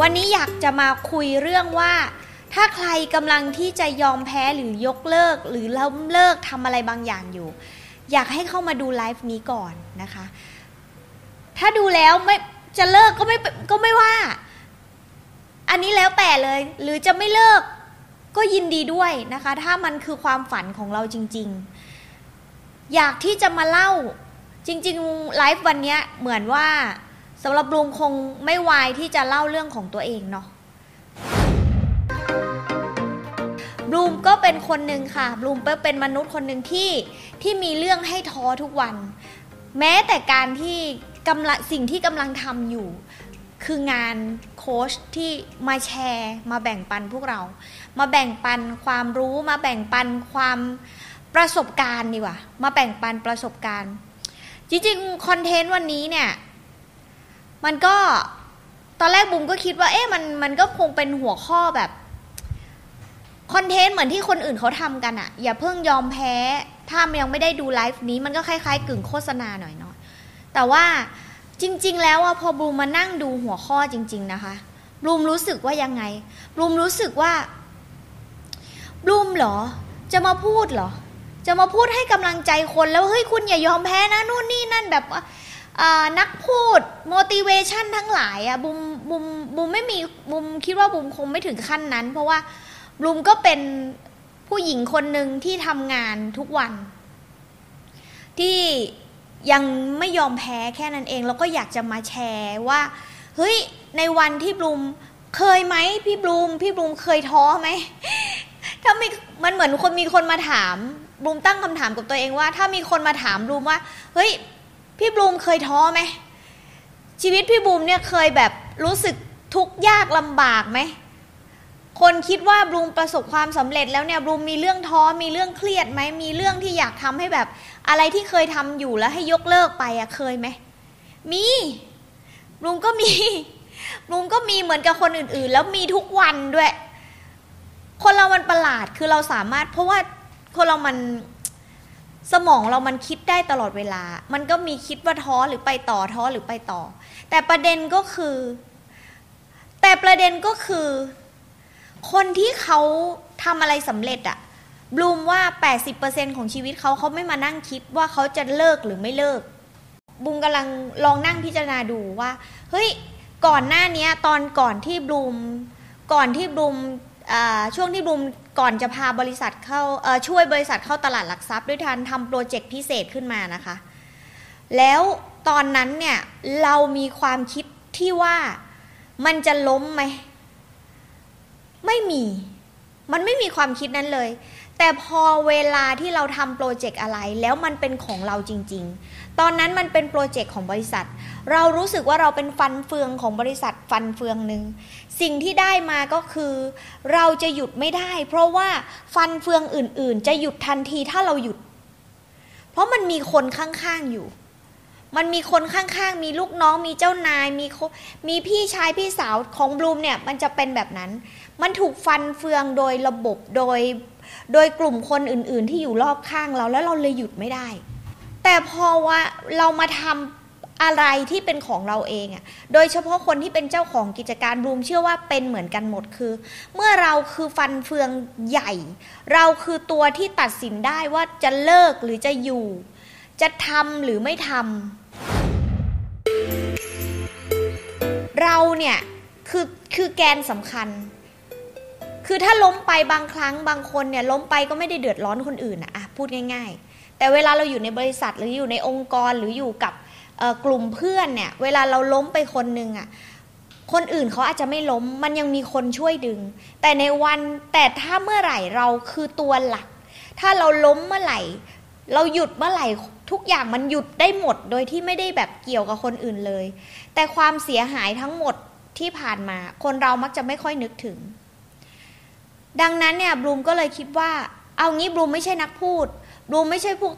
วันนี้อยากจะมาคุยเรื่องว่า ถ้าใครกำลังที่จะยอมแพ้หรือยกเลิก หรือล้มเลิกทำอะไรบางอย่างอยู่ อยากให้เข้ามาดูไลฟ์นี้ก่อนนะคะ ถ้าดูแล้วไม่จะเลิกก็ไม่ก็ไม่ว่า อันนี้แล้วแต่เลย หรือจะไม่เลิกก็ยินดีด้วยนะคะ ถ้ามันคือความฝันของเราจริง ๆ อยากที่จะมาเล่าจริงๆไลฟ์วันนี้เหมือนว่า สำหรับบลูมคงไม่วายที่จะเล่าเรื่องของตัวเองเนาะบลูมก็เป็นคนหนึ่งค่ะบลูมเป็นมนุษย์คนหนึ่งที่ที่มีเรื่องให้ท้อทุกวัน แม้แต่การที่กำลังสิ่งที่กำลังทำอยู่ คืองานโค้ชที่มาแชร์มาแบ่งปันพวกเรา มาแบ่งปันความรู้มาแบ่งปันความประสบการณ์ดีกว่า มาแบ่งปันประสบการณ์ จริงๆคอนเทนต์วันนี้เนี่ย มันก็ตอนแรกบุ้มก็คิดว่าเอ๊ะมันมันก็คงเป็นหัวข้อแบบคอนเทนต์เหมือนที่คนอื่นเขาทำกันอะอย่าเพิ่งยอมแพ้ ถ้ายังไม่ได้ดูไลฟ์นี้มันก็คล้ายๆ กึ่งโฆษณาหน่อยเนาะแต่ว่าจริง ๆ แล้วอะพอบูมมานั่งดูหัวข้อจริง ๆ นะคะบูมรู้สึกว่ายังไงบูมรู้สึกว่าบูมเหรอ จะมาพูดเหรอ จะมาพูดให้กำลังใจคนแล้วเฮ้ยคุณอย่ายอมแพ้นะนู่นนี่นั่นแบบว่า นักพูด motivation ทั้งหลายอะบุมบุมบุมไม่มีบุมคิดว่าบุมคงไม่ถึงขั้นนั้น เพราะว่าบุมก็เป็นผู้หญิงคนหนึ่งที่ทำงานทุกวัน ที่ยังไม่ยอมแพ้แค่นั้นเอง แล้วก็อยากจะมาแชร์ว่า เฮ้ย ในวันที่บลูมเคยไหมพี่บลูมพี่บลูมเคยท้อไหมถ้ามีมันเหมือนคนมีคนมาถามบลูมตั้งคำถามกับตัวเองว่า ถ้ามีคนมาถามบลูมว่า เฮ้ย พี่บลูมเคยท้อไหมชีวิตพี่บูมเนี่ยเคยแบบรู้สึกทุกข์ยากลำบากไหมคนคิดว่าบลูมประสบความสำเร็จแล้วเนี่ยบลูมมีเรื่องท้อมีเรื่องเครียดไหมมีเรื่องที่อยากทำให้แบบ อะไรที่เคยทำอยู่แล้วให้ยกเลิกไปอะเคยไหมมีบลูมก็มีบลูมก็มีเหมือนกับคนอื่นๆ แล้วมีทุกวันด้วย คนเรามันประหลาดคือเราสามารถ เพราะว่าคนเรามัน สมองเรามันคิดได้ตลอดเวลา มันก็มีคิดว่าท้อหรือไปต่อท้อหรือไปต่อ แต่ประเด็นก็คือ แต่ประเด็นก็คือ คนที่เขาทำอะไรสำเร็จอะบลูมว่า 80%ของชีวิตเขาเขาไม่มานั่งคิดว่าเขาจะเลิกหรือไม่เลิกบูมกำลังลองนั่งพิจารณาดูว่า เฮ้ย ก่อนหน้านี้ตอนก่อนที่บลูม ก่อนที่บลูม ช่วงที่บูมก่อนจะพาบริษัทเข้าช่วยบริษัทเข้าตลาดหลักทรัพย์ด้วยการทำโปรเจกต์พิเศษขึ้นมานะคะ แล้วตอนนั้นเนี่ยเรามีความคิดที่ว่ามันจะล้มไหม ไม่มี มันไม่มีความคิดนั้นเลย แต่พอเวลาที่เราทำโปรเจกต์อะไรแล้วมันเป็นของเราจริง ๆ ตอนนั้นมันเป็นโปรเจกต์ของบริษัท เรารู้สึกว่าเราเป็นฟันเฟืองของบริษัทฟันเฟืองหนึ่งสิ่งที่ได้มาก็คือ เราจะหยุดไม่ได้ เพราะว่าฟันเฟืองอื่น ๆ จะหยุดทันทีถ้าเราหยุด เพราะมันมีคนข้างๆอยู่ มันมีคนข้างๆ มีลูกน้องมีเจ้านายมีมีพี่ชายพี่สาวของบลูมเนี่ยมันจะเป็นแบบนั้น มันถูกฟันเฟืองโดยระบบโดย โดยกลุ่มคนอื่นๆ ที่อยู่รอบข้างเราแล้วเราเลยหยุดไม่ได้ แต่พอว่าเรามาทำอะไรที่เป็นของเราเองอะ่ะโดยเฉพาะคนที่เป็นเจ้าของกิจการบูมเชื่อว่าเป็นเหมือนกันหมดคือ เมื่อเราคือฟันเฟืองใหญ่ เราคือตัวที่ตัดสินได้ว่าจะเลิกหรือจะอยู่ จะทำหรือไม่ทำเราเนี่ยคือคือแกนสำคัญ คือถ้าล้มไปบางครั้งบางคนเนี่ยล้มไปก็ไม่ได้เดือดร้อนคนอื่นอะพูดง่าย ๆ แต่เวลาเราอยู่ในบริษัทหรืออยู่ในองค์กรหรืออยู่กับกลุ่มเพื่อนเนี่ยเวลาเราล้มไปคนหนึ่งอะ่ะคนอื่นเขาอาจจะไม่ล้ม มันยังมีคนช่วยดึง แต่ในวันแต่ถ้าเมื่อไหร่เราคือตัวหลัก ถ้าเราล้มเมื่อไหร่ เราหยุดเมื่อไหร่ทุกอย่างมันหยุดได้หมด โดยที่ไม่ได้แบบเกี่ยวกับคนอื่นเลย แต่ความเสียหายทั้งหมดที่ผ่านมา คนเรามักจะไม่ค่อยนึกถึง ดังนั้นเนี่ยบลูมก็เลยคิดว่า เอางี้บลูมไม่ใช่นักพูดบลูมไม่ใช่พวก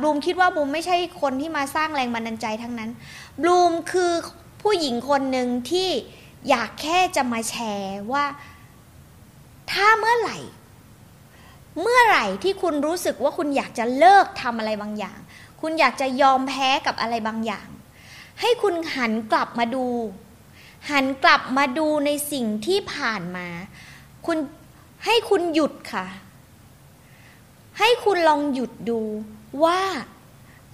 บลูมคิดว่าบลูมไม่ใช่คนที่มาสร้างแรงบันดาลใจทั้งนั้นบลูมคือผู้หญิงคนหนึ่งที่อยากแค่จะมาแชร์ว่า ถ้าเมื่อไหร่ เมื่อไหร่ที่คุณรู้สึกว่าคุณอยากจะเลิกทำอะไรบางอย่าง คุณอยากจะยอมแพ้กับอะไรบางอย่าง ให้คุณหันกลับมาดู หันกลับมาดูในสิ่งที่ผ่านมา คุณ ให้คุณหยุดค่ะ ให้คุณลองหยุดดูว่า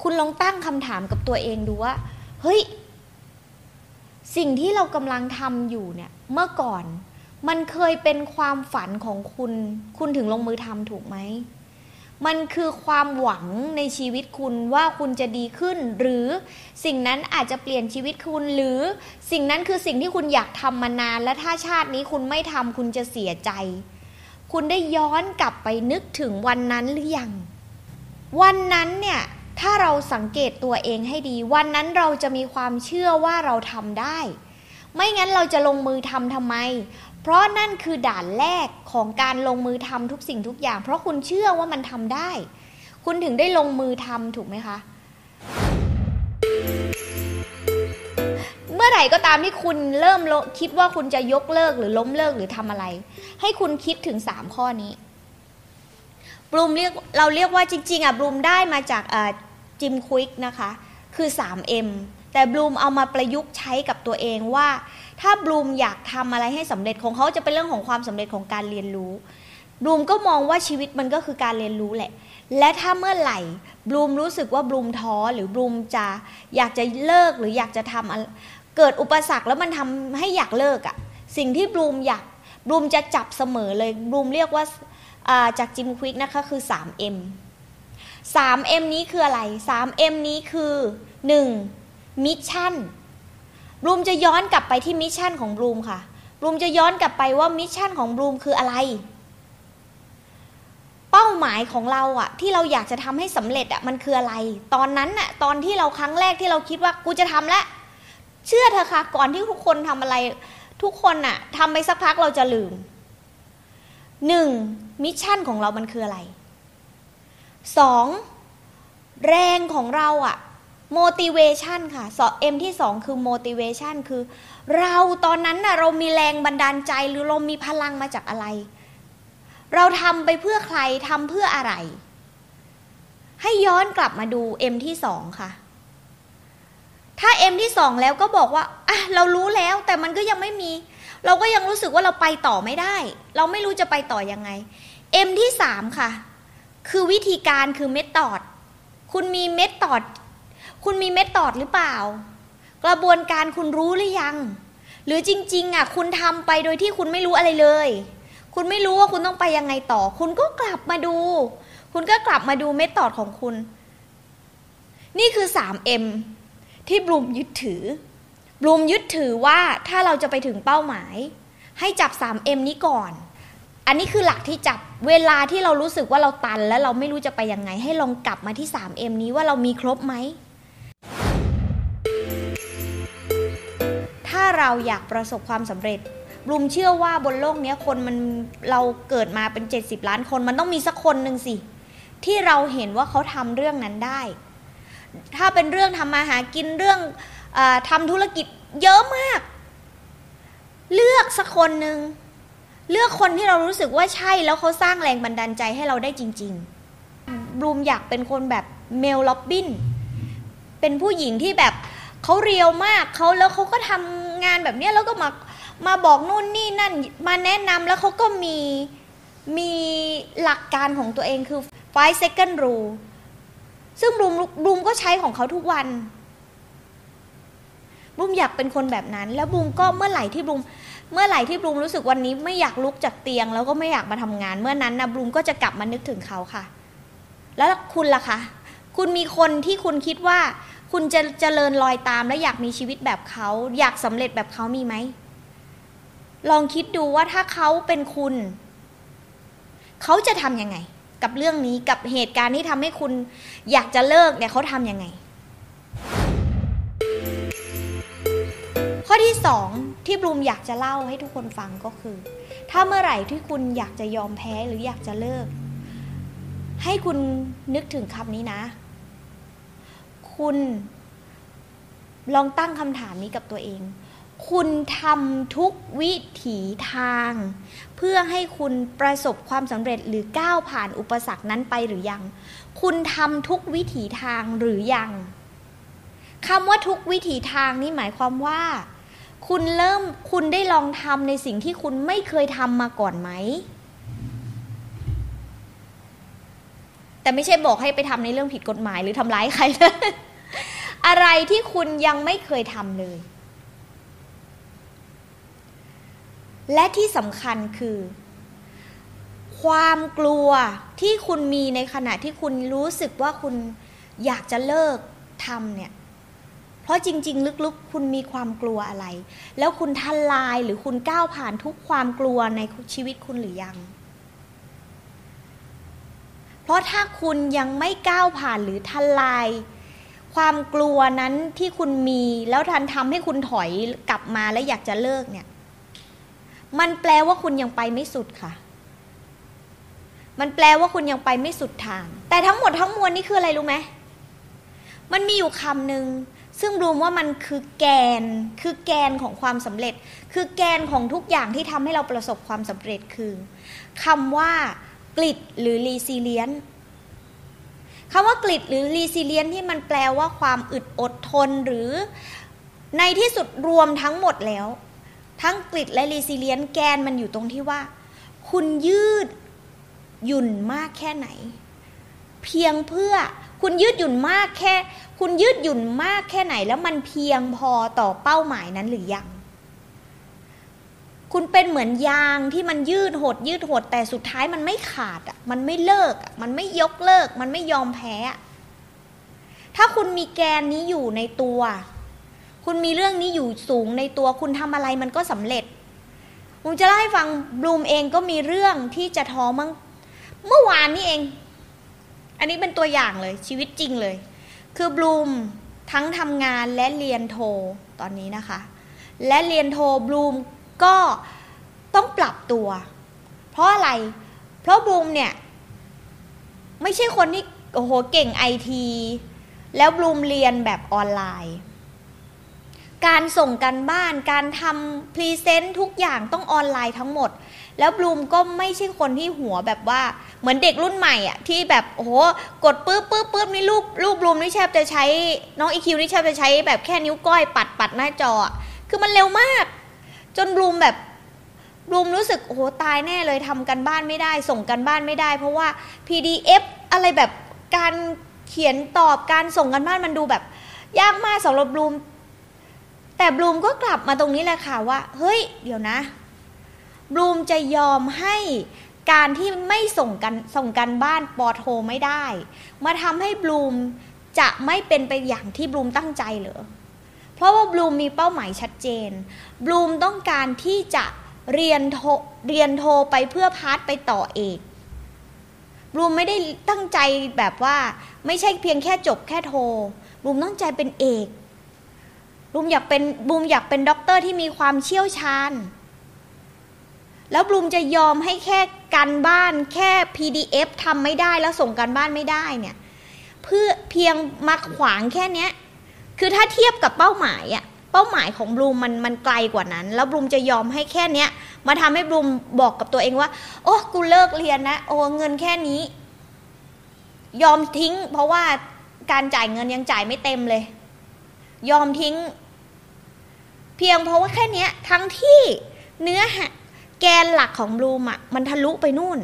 คุณลองตั้งคำถามกับตัวเองดูว่า เฮ้ย สิ่งที่เรากำลังทำอยู่เนี่ย เมื่อก่อน มันเคยเป็นความฝันของคุณ คุณถึงลงมือทำถูกไหม มันคือความหวังในชีวิตคุณว่าคุณจะดีขึ้น หรือสิ่งนั้นอาจจะเปลี่ยนชีวิตคุณ หรือสิ่งนั้นคือสิ่งที่คุณอยากทำมานาน และถ้าชาตินี้คุณไม่ทำคุณจะเสียใจ คุณได้ย้อนกลับไปนึกถึงวันนั้นหรือยัง วันนั้นเนี่ยถ้าเราสังเกตตัวเองให้ดี วันนั้นเราจะมีความเชื่อว่าเราทำได้ ไม่งั้นเราจะลงมือทำทำไม เพราะนั่นคือด่านแรกของการลงมือทำทุกสิ่งทุกอย่าง เพราะคุณเชื่อว่ามันทำได้ คุณถึงได้ลงมือทำถูกไหมคะ เมื่อไหร่ก็ตามที่คุณเริ่มคิดว่าคุณจะยกเลิกหรือล้มเลิกหรือทำอะไร ให้คุณคิดถึงสามข้อนี้บลูมเรียกเราเรียกว่าจริง ๆอะบลูมได้มาจากจิมควิกนะคะ คือ 3M แต่บลูมเอามาประยุกต์ใช้กับตัวเองว่า ถ้าบลูมอยากทำอะไรให้สำเร็จของเขาจะเป็นเรื่องของความสำเร็จของการเรียนรู้บลูมก็มองว่าชีวิตมันก็คือการเรียนรู้แหละ และถ้าเมื่อไหร่บลูมรู้สึกว่าบลูมท้อหรือบลูมจะอยากจะเลิกหรืออยากจะทำ เกิดอุปสรรคแล้วมันทำให้อยากเลิกอะ่ะสิ่งที่บลูมอยากบลูมจะจับเสมอเลยบลูมเรียกว่าจากจิมควิกนะคะคือ 3M 3M นี้คืออะไร 3M นี้คือ 1. mission บลูมจะย้อนกลับไปที่ mission ของบลูมค่ะบลูมจะย้อนกลับไปว่า mission ของบลูมคืออะไร เป้าหมายของเราอะที่เราอยากจะทำให้สำเร็จอะมันคืออะไร ตอนนั้นอะตอนที่เราครั้งแรกที่เราคิดว่ากูจะทำแล้ว เชื่อเถอะค่ะ ก่อนที่ทุกคนทำอะไร ทุกคนอะทำไปสักพักเราจะลืมหนึ่ง mission ของเรามันคืออะไรสองแรงของเราอะ motivation ค่ะสอ M ที่สองคือ motivation คือ เราตอนนั้นน่ะเรามีแรงบันดาลใจหรือเรามีพลังมาจากอะไร เราทำไปเพื่อใครทำเพื่ออะไร ให้ย้อนกลับมาดู M ที่สองค่ะ ถ้า M ที่สองแล้วก็บอกว่าอะเรารู้แล้วแต่มันก็ยังไม่มี เราก็ยังรู้สึกว่าเราไปต่อไม่ได้ เราไม่รู้จะไปต่อยังไง M ที่สามค่ะ คือวิธีการคือเมธอด คุณมีเมธอด คุณมีเมธอดหรือเปล่า กระบวนการคุณรู้หรือยัง หรือจริงๆอะคุณทำไปโดยที่คุณไม่รู้อะไรเลย คุณไม่รู้ว่าคุณต้องไปยังไงต่อ คุณก็กลับมาดู คุณก็กลับมาดูเมธอดของคุณ นี่คือ 3M ที่บลูมยึดถือบลูมยึดถือว่าถ้าเราจะไปถึงเป้าหมาย ให้จับ 3M นี้ก่อน อันนี้คือหลักที่จับเวลาที่เรารู้สึกว่าเราตัน แล้วเราไม่รู้จะไปยังไง ให้ลองกลับมาที่ 3M นี้ว่าเรามีครบไหม ถ้าเราอยากประสบความสำเร็จบลูมเชื่อว่าบนโลกนี้คนมันเราเกิดมาเป็น 70 ล้านคน มันต้องมีสักคนหนึ่งสิ ที่เราเห็นว่าเขาทำเรื่องนั้นได้ ถ้าเป็นเรื่องทำมาหากินเรื่องทำธุรกิจเยอะมาก เลือกสักคนหนึ่งเลือกคนที่เรารู้สึกว่าใช่แล้วเขาสร้างแรงบันดาลใจให้เราได้จริง ๆ บลูมอยากเป็นคนแบบเมลล็อบบิน เป็นผู้หญิงที่แบบเขาเรียวมากเขาแล้วเขาก็ทำงานแบบนี้แล้วก็มามาบอกนู่นนี่นั่นมาแนะนำแล้วเขาก็มีมีหลักการของตัวเองคือ five second rule ซึ่งบลูมบลูมก็ใช้ของเขาทุกวันบุ้มอยากเป็นคนแบบนั้น แล้วบุ้มก็เมื่อไหร่ที่บุ้มเมื่อไหร่ที่บุ้มรู้สึกวันนี้ไม่อยากลุกจากเตียง แล้วก็ไม่อยากมาทำงาน เมื่อนั้นนะบุ้มก็จะกลับมานึกถึงเขาค่ะ แล้วคุณล่ะคะ คุณมีคนที่คุณคิดว่า คุณจะเจริญรอยตามและอยากมีชีวิตแบบเขา อยากสำเร็จแบบเขามีไหมลองคิดดูว่าถ้าเขาเป็นคุณ เขาจะทำยังไง กับเรื่องนี้กับเหตุการณ์ที่ทำให้คุณอยากจะเลิกเนี่ยเขาทำยังไง ข้อที่สองที่บลูมอยากจะเล่าให้ทุกคนฟังก็คือ ถ้าเมื่อไหร่ที่คุณอยากจะยอมแพ้หรืออยากจะเลิก ให้คุณนึกถึงคำนี้นะ คุณลองตั้งคำถามนี้กับตัวเอง คุณทำทุกวิถีทาง เพื่อให้คุณประสบความสำเร็จหรือก้าวผ่านอุปสรรคนั้นไปหรือยัง คุณทำทุกวิถีทางหรือยังคำว่าทุกวิถีทางนี่หมายความว่า คุณเริ่มคุณได้ลองทำในสิ่งที่คุณไม่เคยทำมาก่อนไหม แต่ไม่ใช่บอกให้ไปทำในเรื่องผิดกฎหมายหรือทำร้ายใครนะอะไรที่คุณยังไม่เคยทำเลย และที่สำคัญคือ ความกลัวที่คุณมีในขณะที่คุณรู้สึกว่าคุณอยากจะเลิกทำเนี่ย เพราะจริง ๆ ลึกๆ คุณมีความกลัวอะไร แล้วคุณทลายหรือคุณก้าวผ่านทุกความกลัวในชีวิตคุณหรือยัง เพราะถ้าคุณยังไม่ก้าวผ่านหรือทลาย ความกลัวนั้นที่คุณมีแล้วทันทำให้คุณถอยกลับมาและอยากจะเลิกเนี่ย มันแปลว่าคุณยังไปไม่สุดค่ะ มันแปลว่าคุณยังไปไม่สุดทาง แต่ทั้งหมดทั้งมวลนี่คืออะไรรู้ไหม มันมีอยู่คำหนึ่งซึ่งรู้ว่ามันคือแกน คือแกนของความสำเร็จ คือแกนของทุกอย่างที่ทำให้เราประสบความสำเร็จคือคำว่า grit หรือ resilience คำว่า grit หรือ resilience ที่มันแปลว่าความอึดอดทนหรือในที่สุดรวมทั้งหมดแล้ว ทั้ง grit และ resilience แกนมันอยู่ตรงที่ว่า คุณยืดหยุ่นมากแค่ไหน เพียงเพื่อคุณยืดหยุ่นมากแค่ คุณยืดหยุ่นมากแค่ไหน แล้วมันเพียงพอต่อเป้าหมายนั้นหรือยัง คุณเป็นเหมือนยางที่มันยืดหด ยืดหดแต่สุดท้ายมันไม่ขาดอะมันไม่เลิกอะมันไม่ยกเลิก มันไม่ยอมแพ้ ถ้าคุณมีแกนนี้อยู่ในตัว คุณมีเรื่องนี้อยู่สูงในตัวคุณทำอะไรมันก็สำเร็จผมจะเล่าให้ฟังบลูมเองก็มีเรื่องที่จะท้อมั้งเมื่อวานนี้เอง อันนี้เป็นตัวอย่างเลยชีวิตจริงเลย คือบลูมทั้งทำงานและเรียนโทตอนนี้นะคะ และเรียนโทบลูมก็ต้องปรับตัว เพราะอะไร เพราะบลูมเนี่ย ไม่ใช่คนที่โอ้โหเก่งไอทีแล้วบลูมเรียนแบบออนไลน์ การส่งการบ้าน การทำ present ทุกอย่างต้องออนไลน์ทั้งหมด แล้วบลูมก็ไม่ใช่คนที่หัวแบบว่าเหมือนเด็กรุ่นใหม่อะที่แบบโอ้โหกดปื๊บปื๊บปื๊บนี่รูปรูปบลูมนี่แทบจะใช้น้องอีคิวนี่แทบจะใช้แบบแค่นิ้วก้อยปัดปัดหน้าจอคือมันเร็วมาก จนบลูมแบบบลูมรู้สึกโอ้โหตายแน่เลยทำกันบ้านไม่ได้ ส่งกันบ้านไม่ได้ เพราะว่า PDF อะไรแบบการเขียนตอบการส่งกันบ้านมันดูแบบ ยากมากสำหรับบลูม แต่บลูมก็กลับมาตรงนี้แหละค่ะว่า เฮ้ย เดี๋ยวนะ บลูมจะยอมให้การที่ไม่ส่งกันส่งการบ้านปอโทไม่ได้ มาทำให้บลูมจะไม่เป็นไปอย่างที่บลูมตั้งใจเหรอ เพราะว่าบลูมมีเป้าหมายชัดเจน บลูมต้องการที่จะเรียนโทเรียนโทไปเพื่อ path ไปต่อเอกบลูมไม่ได้ตั้งใจแบบว่า ไม่ใช่เพียงแค่จบแค่โทบลูมตั้งใจเป็นเอก บลูมอยากเป็นบลูมอยากเป็นด็อกเตอร์ที่มีความเชี่ยวชาญ แล้วบลูมจะยอมให้แค่การบ้านแค่ PDF ทำไม่ได้แล้วส่งการบ้านไม่ได้เนี่ย เพื่อเพียงมาขวางแค่เนี้ย คือถ้าเทียบกับเป้าหมายอะเป้าหมายของบลูมมันมันไกลกว่านั้น แล้วบลูมจะยอมให้แค่เนี้ย มาทำให้บลูมบอกกับตัวเองว่า โอ้กูเลิกเรียนนะ โอ้เงินแค่นี้ ยอมทิ้ง เพราะว่าการจ่ายเงินยังจ่ายไม่เต็มเลย ยอมทิ้ง เพียงเพราะว่าแค่นี้ทั้งที่เนื้อหะแกนหลักของบลูมอะมันทะลุไปนู่น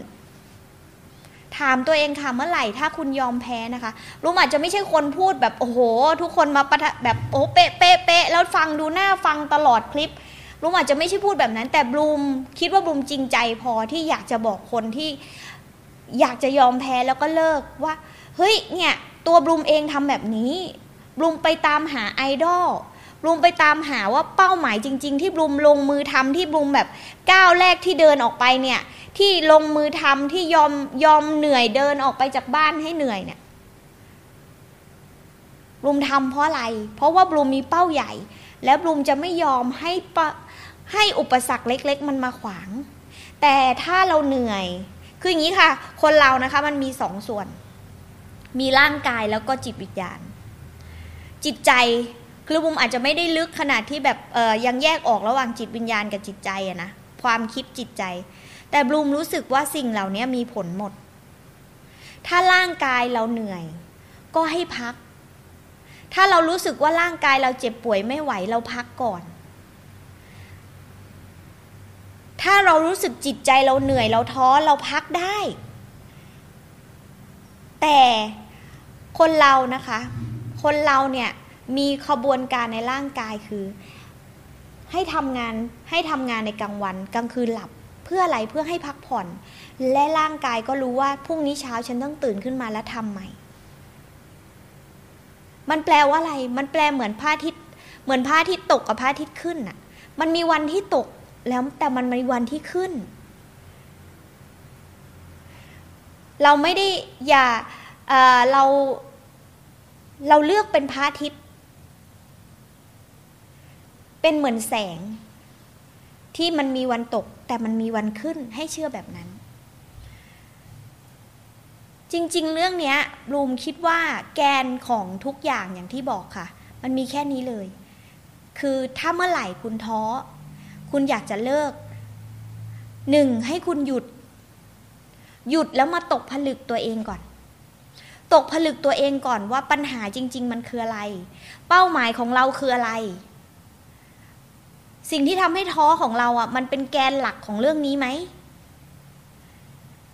ถามตัวเองค่ะเมื่อไหร่ถ้าคุณยอมแพ้นะคะบลูมอาจจะไม่ใช่คนพูดแบบโอ้โห ทุกคนมาประแบบโอ้เป๊ะเป๊ะเป๊ะแล้วฟังดูหน้าฟังตลอดคลิปบลูมอาจจะไม่ใช่พูดแบบนั้น แต่บลูมคิดว่าบลูมจริงใจพอที่อยากจะบอกคนที่อยากจะยอมแพ้แล้วก็เลิกว่า เฮ้ยเนี่ย ตัวบลูมเองทำแบบนี้ บลูมไปตามหาไอดอลบลูมไปตามหาว่าเป้าหมายจริง ๆ ที่บลูมลงมือทำที่บลูมแบบก้าวแรกที่เดินออกไปเนี่ย ที่ลงมือทำที่ยอมยอมเหนื่อยเดินออกไปจากบ้านให้เหนื่อยเนี่ยบลูมทำเพราะอะไร เพราะว่าบลูมมีเป้าใหญ่ แล้วบลูมจะไม่ยอมให้ให้อุปสรรคเล็ก ๆ มันมาขวาง แต่ถ้าเราเหนื่อย คืออย่างนี้ค่ะ คนเรานะคะมันมีสองส่วน มีร่างกายแล้วก็จิตวิญญาณ จิตใจคือบุมอาจจะไม่ได้ลึกขนาดที่แบบเออยังแยกออกระหว่างจิตวิญญาณกับจิตใจอะนะความคิดจิตใจ แต่บลูมรู้สึกว่าสิ่งเหล่านี้มีผลหมด ถ้าร่างกายเราเหนื่อย ก็ให้พัก ถ้าเรารู้สึกว่าร่างกายเราเจ็บป่วยไม่ไหวเราพักก่อน ถ้าเรารู้สึกจิตใจเราเหนื่อยเราท้อเราพักได้ แต่คนเรานะคะ คนเราเนี่ยมีขบวนการในร่างกายคือ ให้ทำงานให้ทำงานในกลางวันกลางคืนหลับเพื่ออะไรเพื่อให้พักผ่อน และร่างกายก็รู้ว่าพรุ่งนี้เช้าฉันต้องตื่นขึ้นมาแล้วทำใหม่ มันแปลว่าอะไร มันแปลเหมือนพระอาทิตย์เหมือนพระอาทิตย์ตกกับพระอาทิตย์ขึ้นน่ะ มันมีวันที่ตกแล้วแต่มันมีวันที่ขึ้น เราไม่ได้อย่าเเรา เราเลือกเป็นพระอาทิตย์ เป็นเหมือนแสง ที่มันมีวันตก แต่มันมีวันขึ้นให้เชื่อแบบนั้น จริง ๆ เรื่องนี้บลูมคิดว่าแกนของทุกอย่างอย่างที่บอกค่ะ มันมีแค่นี้เลย คือถ้าเมื่อไหร่คุณท้อ คุณอยากจะเลิกหนึ่งให้คุณหยุด หยุดแล้วมาตกผลึกตัวเองก่อน ตกผลึกตัวเองก่อนว่าปัญหาจริง ๆ มันคืออะไร เป้าหมายของเราคืออะไร สิ่งที่ทำให้ท้อของเราอะ มันเป็นแกนหลักของเรื่องนี้ไหม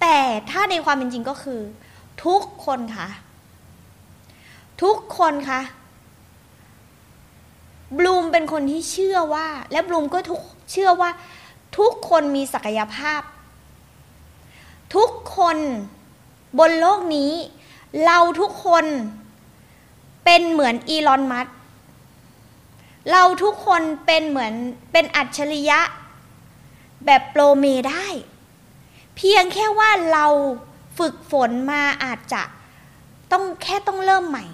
แต่ถ้าในความเป็นจริงก็คือ ทุกคนคะทุกคนค่ะบลูมเป็นคนที่เชื่อว่า และบลูมก็ทุกเชื่อว่า ทุกคนมีศักยภาพ ทุกคนบนโลกนี้ เราทุกคนเป็นเหมือนอีลอนมัสเราทุกคนเป็นเหมือนเป็นอัจฉริยะ แบบโปรเมได้ เพียงแค่ว่าเราฝึกฝนมาอาจจะต้องแค่ต้องเริ่มใหม่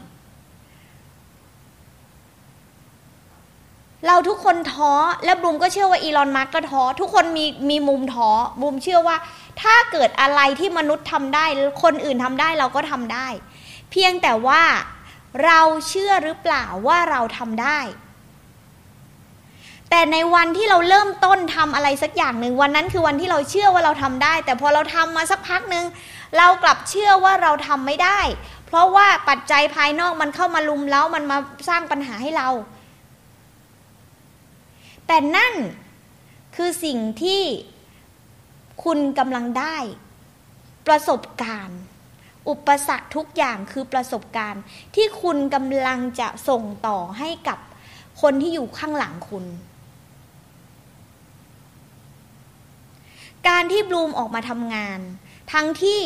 เราทุกคนท้อและบูมก็เชื่อว่าอีลอนมัสก็ท้อทุกคนมีมีมุมท้อบูมเชื่อว่า ถ้าเกิดอะไรที่มนุษย์ทำได้ คนอื่นทำได้เราก็ทำได้ เพียงแต่ว่าเราเชื่อหรือเปล่าว่าเราทำได้ แต่ในวันที่เราเริ่มต้นทำอะไรสักอย่างหนึ่งวันนั้นคือวันที่เราเชื่อว่าเราทำได้ แต่พอเราทำมาสักพักหนึ่งเรากลับเชื่อว่าเราทำไม่ได้ เพราะว่าปัจจัยภายนอกมันเข้ามาลุมแล้วมันมาสร้างปัญหาให้เรา แต่นั่นคือสิ่งที่ คุณกำลังได้ประสบการณ์ อุปสรรคทุกอย่างคือประสบการณ์ ที่คุณกำลังจะส่งต่อให้กับคนที่อยู่ข้างหลังคุณ การที่บลูมออกมาทำงาน ทั้งที่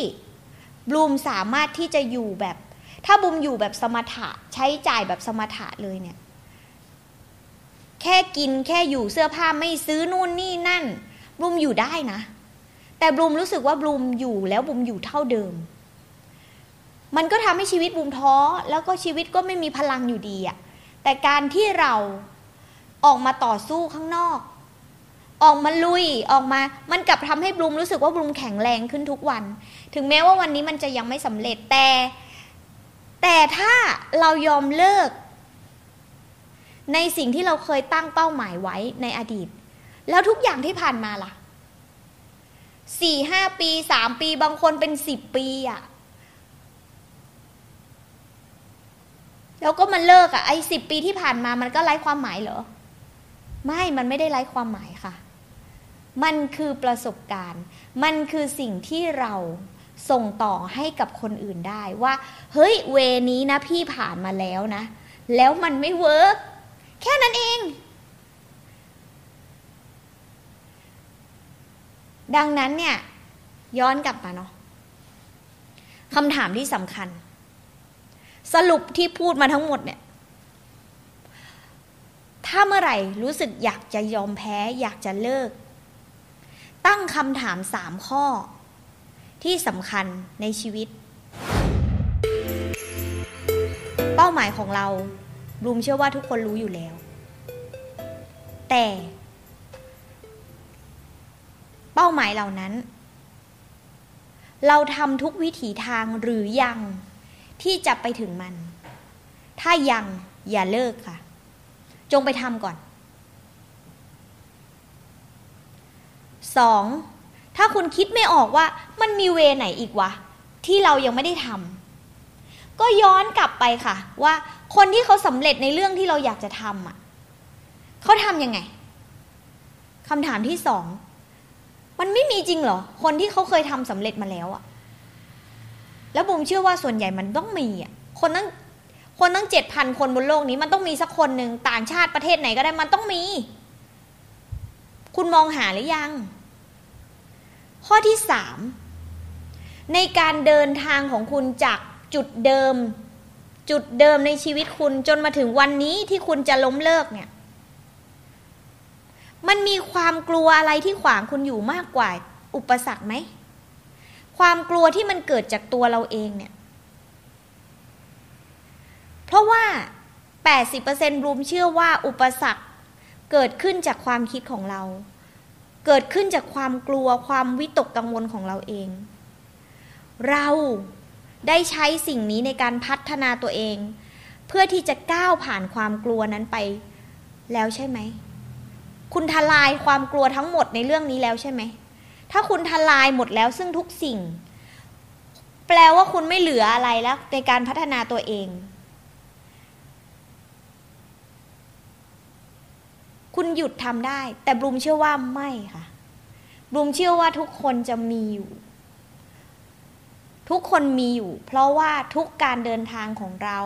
บลูมสามารถที่จะอยู่แบบ ถ้าบลูมอยู่แบบสมถะใช้จ่ายแบบสมถะเลยเนี่ย แค่กินแค่อยู่เสื้อผ้าไม่ซื้อนู่นนี่นั่นบลูมอยู่ได้นะ แต่บลูมรู้สึกว่าบลูมอยู่แล้วบลูมอยู่เท่าเดิม มันก็ทำให้ชีวิตบลูมท้อ แล้วก็ชีวิตก็ไม่มีพลังอยู่ดีอะแต่การที่เราออกมาต่อสู้ข้างนอก ออกมาลุยออกมา มันกลับทำให้บลูมรู้สึกว่าบลูมแข็งแรงขึ้นทุกวัน ถึงแม้ว่าวันนี้มันจะยังไม่สำเร็จแต่ แต่ถ้าเรายอมเลิก ในสิ่งที่เราเคยตั้งเป้าหมายไว้ในอดีต แล้วทุกอย่างที่ผ่านมาล่ะ สี่ห้าปีสามปีบางคนเป็นสิบปีอะ่ะแล้วก็มันเลิกอะ่ะไอ้สิบปีที่ผ่านมามันก็ไร้ความหมายเหรอ ไม่มันไม่ได้ไร้ความหมายค่ะ มันคือประสบการณ์ มันคือสิ่งที่เราส่งต่อให้กับคนอื่นได้ว่า เฮ้ยเวนี้นะพี่ผ่านมาแล้วนะ แล้วมันไม่เวิร์กแค่นั้นเอง ดังนั้นเนี่ยย้อนกลับมาเนาะคำถามที่สำคัญ สรุปที่พูดมาทั้งหมดเนี่ย ถ้าเมื่อไหร่รู้สึกอยากจะยอมแพ้ อยากจะเลิก ตั้งคำถามสามข้อ ที่สำคัญในชีวิต เป้าหมายของเรารูมเชื่อว่าทุกคนรู้อยู่แล้ว แต่ เป้าหมายเหล่านั้น เราทำทุกวิถีทางหรือยังที่จะไปถึงมัน ถ้ายังอย่าเลิกค่ะ จงไปทำก่อนสองถ้าคุณคิดไม่ออกว่ามันมีเวไหนอีกวะ ที่เรายังไม่ได้ทำก็ย้อนกลับไปค่ะ ว่าคนที่เขาสำเร็จในเรื่องที่เราอยากจะทำอะเขาทำยังไงคำถามที่สอง มันไม่มีจริงเหรอ คนที่เขาเคยทำสำเร็จมาแล้วอะแล้วบุมเชื่อว่าส่วนใหญ่มันต้องมีอะคนตั้งคนตั้งเจ็ดพันคนบนโลกนี้มันต้องมีสักคนหนึ่งต่างชาติประเทศไหนก็ได้มันต้องมี คุณมองหาหรือยัง ข้อที่สามในการเดินทางของคุณจากจุดเดิม จุดเดิมในชีวิตคุณจนมาถึงวันนี้ที่คุณจะล้มเลิกเนี่ย มันมีความกลัวอะไรที่ขวางคุณอยู่มากกว่า อุปสรรคไหม ความกลัวที่มันเกิดจากตัวเราเองเนี่ย เพราะว่า 80%รูมเชื่อว่าอุปสรรคเกิดขึ้นจากความคิดของเรา เกิดขึ้นจากความกลัวความวิตกกังวลของเราเอง เราได้ใช้สิ่งนี้ในการพัฒนาตัวเอง เพื่อที่จะก้าวผ่านความกลัวนั้นไป แล้วใช่ไหม คุณทลายความกลัวทั้งหมดในเรื่องนี้แล้วใช่ไหม ถ้าคุณทลายหมดแล้วซึ่งทุกสิ่ง แปลว่าคุณไม่เหลืออะไรแล้ว ในการพัฒนาตัวเอง คุณหยุดทำได้ แต่บลูมเชื่อว่าไม่ค่ะบลูมเชื่อว่าทุกคนจะมีอยู่ ทุกคนมีอยู่ เพราะว่าทุกการเดินทางของเรา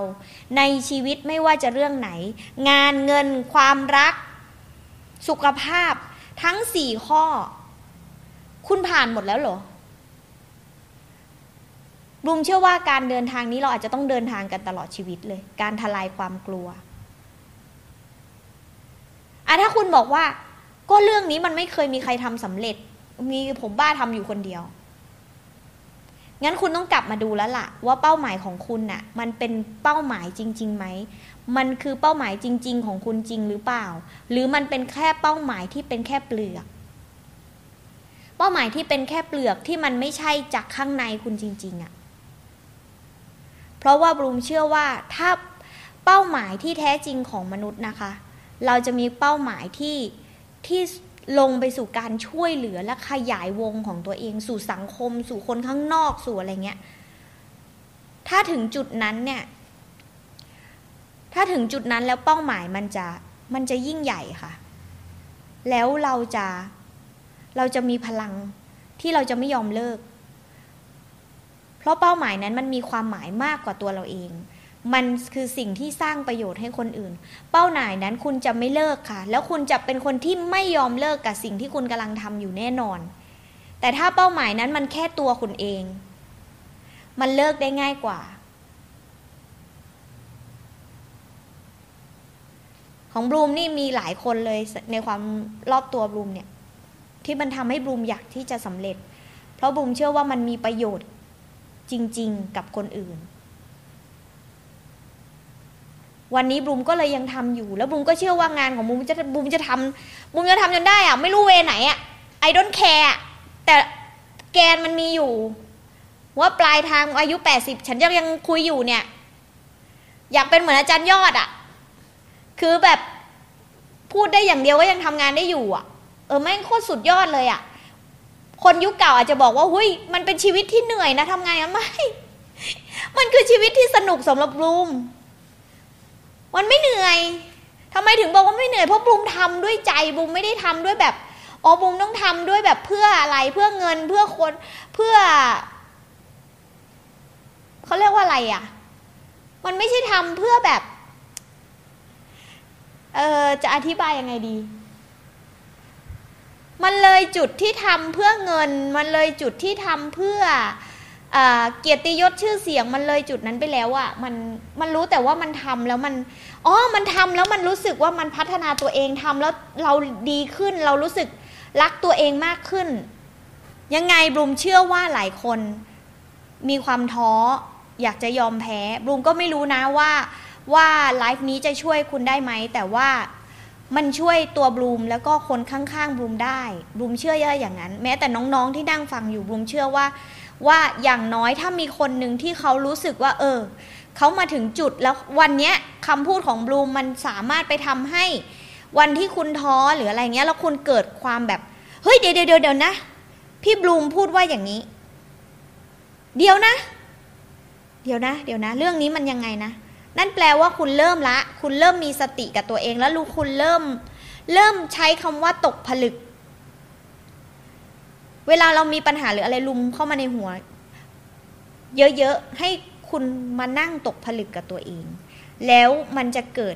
ในชีวิตไม่ว่าจะเรื่องไหน งานเงิน ความรัก สุขภาพทั้งสี่ข้อ คุณผ่านหมดแล้วเหรอบูมเชื่อว่าการเดินทางนี้เราอาจจะต้องเดินทางกันตลอดชีวิตเลย การทลายความกลัวอะถ้าคุณบอกว่า ก็เรื่องนี้มันไม่เคยมีใครทำสำเร็จ มีผมบ้าทำอยู่คนเดียว งั้นคุณต้องกลับมาดูแล้วล่ะ ว่าเป้าหมายของคุณน่ะ มันเป็นเป้าหมายจริงๆไหม มันคือเป้าหมายจริง ๆ ของคุณจริงหรือเปล่า หรือมันเป็นแค่เป้าหมายที่เป็นแค่เปลือก เป้าหมายที่เป็นแค่เปลือกที่มันไม่ใช่จากข้างในคุณจริง ๆอะ่ะ เพราะว่าบรูมเชื่อว่าถ้าเป้าหมายที่แท้จริงของมนุษย์นะคะ เราจะมีเป้าหมายที่ที่ลงไปสู่การช่วยเหลือและขยายวงของตัวเอง สู่สังคม สู่คนข้างนอกสู่อะไรเงี้ย ถ้าถึงจุดนั้นเนี่ย ถ้าถึงจุดนั้นแล้วเป้าหมายมันจะมันจะยิ่งใหญ่ค่ะ แล้วเราจะเราจะมีพลังที่เราจะไม่ยอมเลิก เพราะเป้าหมายนั้นมันมีความหมายมากกว่าตัวเราเอง มันคือสิ่งที่สร้างประโยชน์ให้คนอื่น เป้าหมายนั้นคุณจะไม่เลิกค่ะ แล้วคุณจะเป็นคนที่ไม่ยอมเลิกกับสิ่งที่คุณกำลังทำอยู่แน่นอน แต่ถ้าเป้าหมายนั้นมันแค่ตัวคุณเอง มันเลิกได้ง่ายกว่า ของบลูมนี่มีหลายคนเลยในความรอบตัวบลูมเนี่ยที่มันทำให้บลูมอยากที่จะสำเร็จ เพราะบลูมเชื่อว่ามันมีประโยชน์จริง ๆ กับคนอื่น วันนี้บลูมก็เลยยังทำอยู่ แล้วบลูมก็เชื่อว่างานของบลูมจะบลูมจะทำบลูมจะทำจนได้อะไม่รู้เวไหนอะไอดอนแคร์แต่แกนมันมีอยู่ ว่าปลายทางอายุแปดสิบฉันยังยังคุยอยู่เนี่ย อยากเป็นเหมือนอาจารย์ยอดอะ คือแบบพูดได้อย่างเดียวก็ยังทำงานได้อยู่อะเออแม่งโคตรสุดยอดเลยอะคนยุคเก่าอาจจะบอกว่าหุ้ยมันเป็นชีวิตที่เหนื่อยนะทำงานไม่ มันคือชีวิตที่สนุกสำหรับบูมมันไม่เหนื่อยทำไมถึงบอกว่าไม่เหนื่อยเพราะบุมทำด้วยใจบุมไม่ได้ทำด้วยแบบอ๋อบุมต้องทำด้วยแบบเพื่ออะไรเพื่อเงินเพื่อคนเพื่อเขาเรียกว่าอะไรอะ มันไม่ใช่ทำเพื่อแบบ เออจะอธิบายยังไงดี มันเลยจุดที่ทำเพื่อเงิน มันเลยจุดที่ทำเพื่อเกียรติยศชื่อเสียงมันเลยจุดนั้นไปแล้วอะมันมันรู้แต่ว่ามันทำแล้วมันอ๋อมันทำแล้วมันรู้สึกว่ามันพัฒนาตัวเองทำแล้วเราดีขึ้น เรารู้สึกรักตัวเองมากขึ้น ยังไงบลูมเชื่อว่าหลายคนมีความท้ออยากจะยอมแพ้บลูมก็ไม่รู้นะว่า ว่าไลฟ์นี้จะช่วยคุณได้ไหม แต่ว่ามันช่วยตัวบลูมแล้วก็คนข้างๆบลูมได้บลูมเชื่อว่าอย่างนั้น แม้แต่น้องๆที่นั่งฟังอยู่บลูมเชื่อว่า ว่าอย่างน้อยถ้ามีคนหนึ่งที่เขารู้สึกว่า เออเขามาถึงจุดแล้ววันนี้คำพูดของบลูมมันสามารถไปทำให้ วันที่คุณท้อหรืออะไรเงี้ยแล้วคุณเกิดความแบบเฮ้ยเดี๋ยวเดี๋ยวเดี๋ยวนะ พี่บลูมพูดว่าอย่างนี้ เดี๋ยวนะ เดี๋ยวนะ เดี๋ยวนะ เรื่องนี้มันยังไงนะ นั่นแปลว่าคุณเริ่มละ คุณเริ่มมีสติกับตัวเองแล้วรู้คุณเริ่ม เริ่มใช้คำว่าตกผลึก เวลาเรามีปัญหาหรืออะไรลุมเข้ามาในหัว เยอะๆ ให้คุณมานั่งตกผลึกกับตัวเอง แล้วมันจะเกิด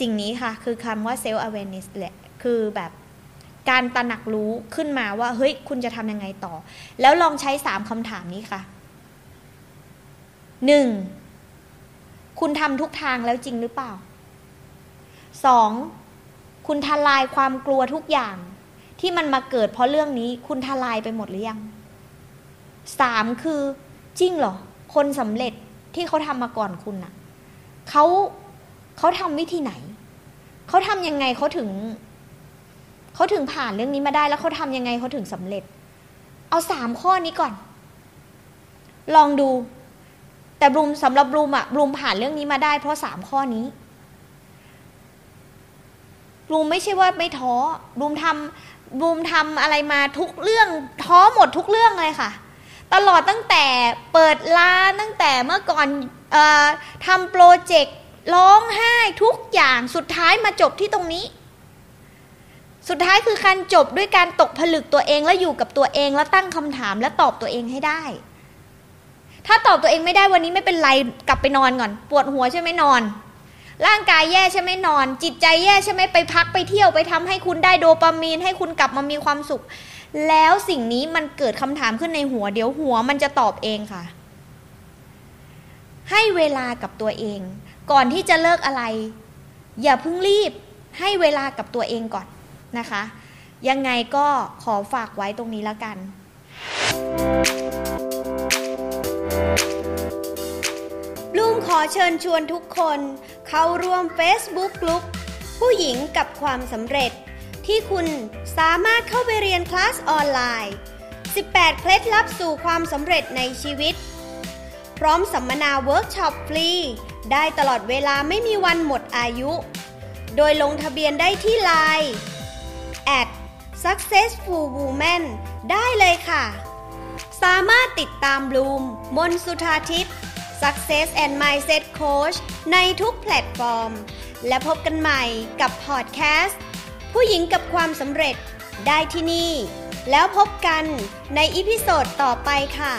สิ่งนี้ค่ะ คือคำว่า self awareness แหละ คือแบบการตระหนักรู้ขึ้นมาว่า เฮ้ย คุณจะทำยังไงต่อ แล้วลองใช้สามคำถามนี้ค่ะหนึ่ง คุณทำทุกทางแล้วจริงหรือเปล่าสองคุณทลายความกลัวทุกอย่าง ที่มันมาเกิดเพราะเรื่องนี้ คุณทลายไปหมดหรือยังสามคือจริงเหรอ คนสำเร็จที่เขาทำมาก่อนคุณน่ะเขาเขาทำวิธีไหน เขาทำยังไงเขาถึงเขาถึงผ่านเรื่องนี้มาได้แล้วเขาทำยังไงเขาถึงสำเร็จ เอาสามข้อนี้ก่อน ลองดู แต่บลูมสำหรับบลูมอะบลูมผ่านเรื่องนี้มาได้เพราะสามข้อนี้บลูมไม่ใช่ว่าไม่ท้อบลูมทำบลูมทำอะไรมาทุกเรื่องท้อหมดทุกเรื่องเลยค่ะ ตลอดตั้งแต่เปิดร้านตั้งแต่เมื่อก่อนอทำโปรเจกต์ร้องไห้ทุกอย่างสุดท้ายมาจบที่ตรงนี้ สุดท้ายคือการจบด้วยการตกผลึกตัวเองแล้วอยู่กับตัวเองแล้วตั้งคำถามและตอบตัวเองให้ได้ ถ้าตอบตัวเองไม่ได้วันนี้ไม่เป็นไรกลับไปนอนก่อน ปวดหัวใช่ไหมนอน ร่างกายแย่ใช่ไหมนอน จิตใจแย่ใช่ไหมไปพักไปเที่ยวไปทำให้คุณได้โดปามีน ให้คุณกลับมามีความสุข แล้วสิ่งนี้มันเกิดคำถามขึ้นในหัว เดี๋ยวหัวมันจะตอบเองค่ะ ให้เวลากับตัวเอง ก่อนที่จะเลิกอะไร อย่าเพิ่งรีบให้เวลากับตัวเองก่อนนะคะ ยังไงก็ขอฝากไว้ตรงนี้แล้วกัน บลูมขอเชิญชวนทุกคน เข้าร่วม Facebook กลุ่มผู้หญิงกับความสำเร็จ ที่คุณสามารถเข้าไปเรียนคลาสออนไลน์ 18 เคล็ดลับสู่ความสำเร็จในชีวิต พร้อมสัมมนาเวิร์กช็อปฟรี ได้ตลอดเวลาไม่มีวันหมดอายุ โดยลงทะเบียนได้ที่ไลน์ at successful woman ได้เลยค่ะ สามารถติดตามบลูมมนสุธาทิพย์ Success and Mindset Coach ในทุกแพลตฟอร์ม และพบกันใหม่กับพอดแคสต์ ผู้หญิงกับความสำเร็จได้ที่นี่ แล้วพบกันใน episode ต่อไปค่ะ